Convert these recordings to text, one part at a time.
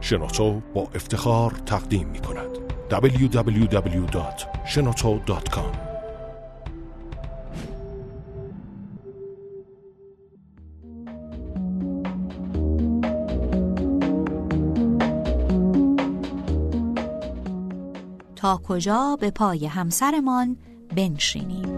شنوتو با افتخار تقدیم می کند. www.shenoto.com تا کجا به پای همسرمان بنشینیم؟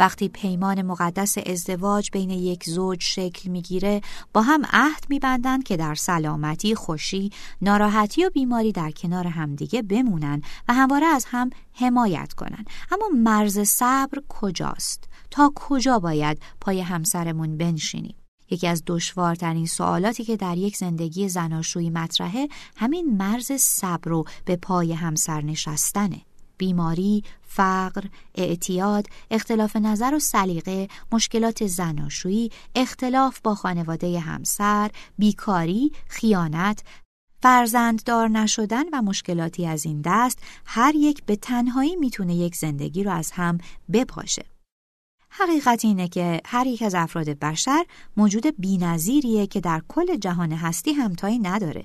وقتی پیمان مقدس ازدواج بین یک زوج شکل می‌گیره با هم عهد میبندند که در سلامتی، خوشی، ناراحتی و بیماری در کنار همدیگه بمونن و همواره از هم حمایت کنن اما مرز صبر کجاست؟ تا کجا باید پای همسرمون بنشینیم؟ یکی از دشوارترین سوالاتی که در یک زندگی زناشویی مطرحه همین مرز صبر و به پای همسر نشستنه بیماری، فقر، اعتیاد، اختلاف نظر و سلیقه، مشکلات زناشویی، اختلاف با خانواده همسر، بیکاری، خیانت، فرزنددار نشدن و مشکلاتی از این دست هر یک به تنهایی می‌تونه یک زندگی رو از هم بپاشه. حقیقت اینه که هر یک از افراد بشر موجود بینظیریه که در کل جهان هستی همتایی نداره.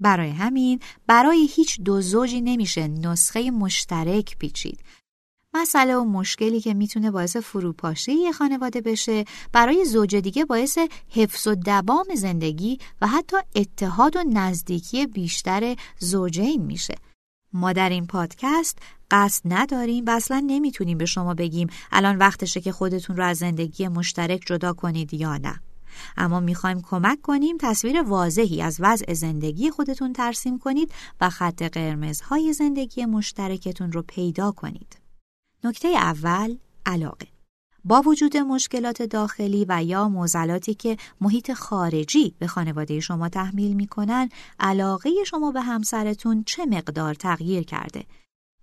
برای همین برای هیچ دو زوجی نمیشه نسخه مشترک پیچید. مسئله و مشکلی که می‌تونه باعث فروپاشی یه خانواده بشه برای زوج دیگه باعث حفظ و دوام زندگی و حتی اتحاد و نزدیکی بیشتر زوجین میشه. ما در این پادکست قصد نداریم و اصلا نمی‌تونیم به شما بگیم الان وقتشه که خودتون رو از زندگی مشترک جدا کنید یا نه اما می‌خوایم کمک کنیم تصویر واضحی از وضع زندگی خودتون ترسیم کنید و خط قرمزهای زندگی مشترکتون رو پیدا کنید. نکته اول علاقه. با وجود مشکلات داخلی و یا موزلاتی که محیط خارجی به خانواده شما تحمیل می‌کنن علاقه شما به همسرتون چه مقدار تغییر کرده؟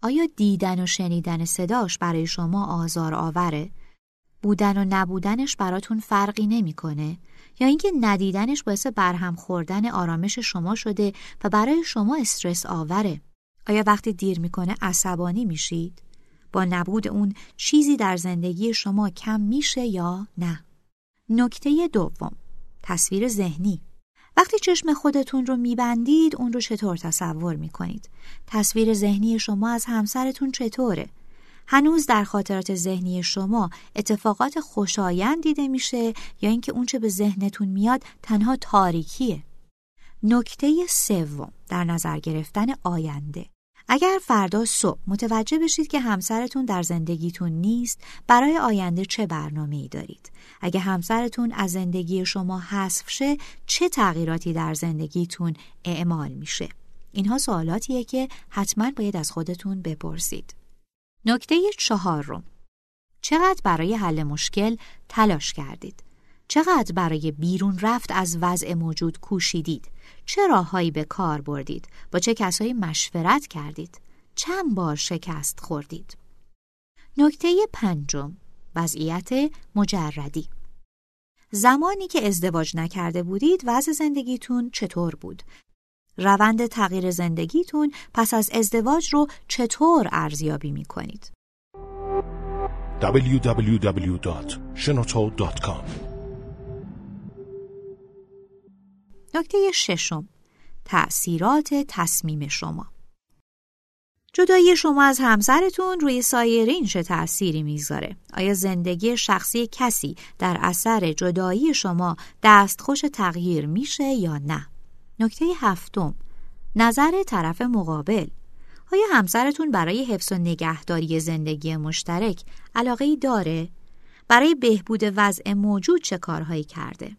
آیا دیدن و شنیدن صداش برای شما آزار آوره؟ بودن و نبودنش براتون فرقی نمی‌کنه یا اینکه ندیدنش باعث برهم خوردن آرامش شما شده و برای شما استرس آوره؟ آیا وقتی دیر می‌کنه عصبانی میشید؟ با نبود اون چیزی در زندگی شما کم میشه یا نه؟ نکته دوم تصویر ذهنی وقتی چشم خودتون رو میبندید اون رو چطور تصور می‌کنید؟ تصویر ذهنی شما از همسرتون چطوره؟ هنوز در خاطرات ذهنی شما اتفاقات خوشایند دیده میشه یا اینکه اونچه به ذهنتون میاد تنها تاریکیه؟ نکته سوم در نظر گرفتن آینده اگر فردا صبح متوجه بشید که همسرتون در زندگیتون نیست برای آینده چه برنامه ای دارید؟ اگر همسرتون از زندگی شما حذف شه چه تغییراتی در زندگیتون اعمال میشه؟ اینها سوالاتیه که حتما باید از خودتون بپرسید. نکته چهارم چقدر برای حل مشکل تلاش کردید؟ چقدر برای بیرون رفت از وضع موجود کوشیدید؟ چه راههایی به کار بردید؟ با چه کسایی مشورت کردید؟ چند بار شکست خوردید؟ نکته پنجم وضعیت مجردی زمانی که ازدواج نکرده بودید وضع زندگیتون چطور بود؟ روند تغییر زندگیتون پس از ازدواج رو چطور ارزیابی می کنید؟ www.shenoto.com نکته ششم تأثیرات تصمیم شما جدایی شما از همسرتون روی سایرین چه تأثیری می‌ذاره؟ آیا زندگی شخصی کسی در اثر جدایی شما دستخوش تغییر میشه یا نه؟ نکته هفتم نظر طرف مقابل آیا همسرتون برای حفظ و نگهداری زندگی مشترک علاقه ای داره؟ برای بهبود وضع موجود چه کارهایی کرده؟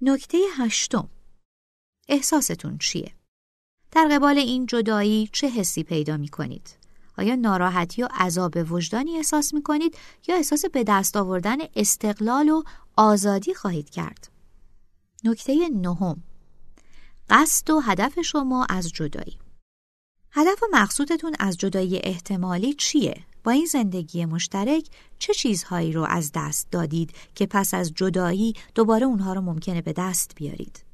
نکته هشتم احساستون چیه؟ در قبال این جدایی چه حسی پیدا می کنید؟ آیا ناراحتی و عذاب وجدانی احساس می کنید یا احساس به دست آوردن استقلال و آزادی خواهید کرد؟ نکته نهم قصد و هدف شما از جدایی هدف و مقصودتون از جدایی احتمالی چیه؟ با این زندگی مشترک چه چیزهایی رو از دست دادید که پس از جدایی دوباره اونها رو ممکنه به دست بیارید؟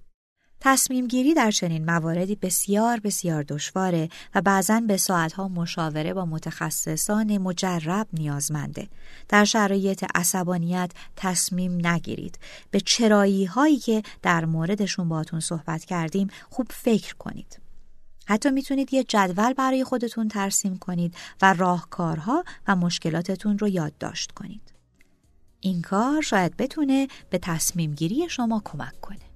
تصمیم گیری در چنین مواردی بسیار بسیار دشواره و بعضا به ساعتها مشاوره با متخصصان مجرب نیازمنده. در شرایط عصبانیت تصمیم نگیرید. به چرایی هایی که در موردشون باتون صحبت کردیم خوب فکر کنید. حتی می‌تونید یه جدول برای خودتون ترسیم کنید و راهکارها و مشکلاتتون رو یادداشت کنید. این کار شاید بتونه به تصمیم گیری شما کمک کنه.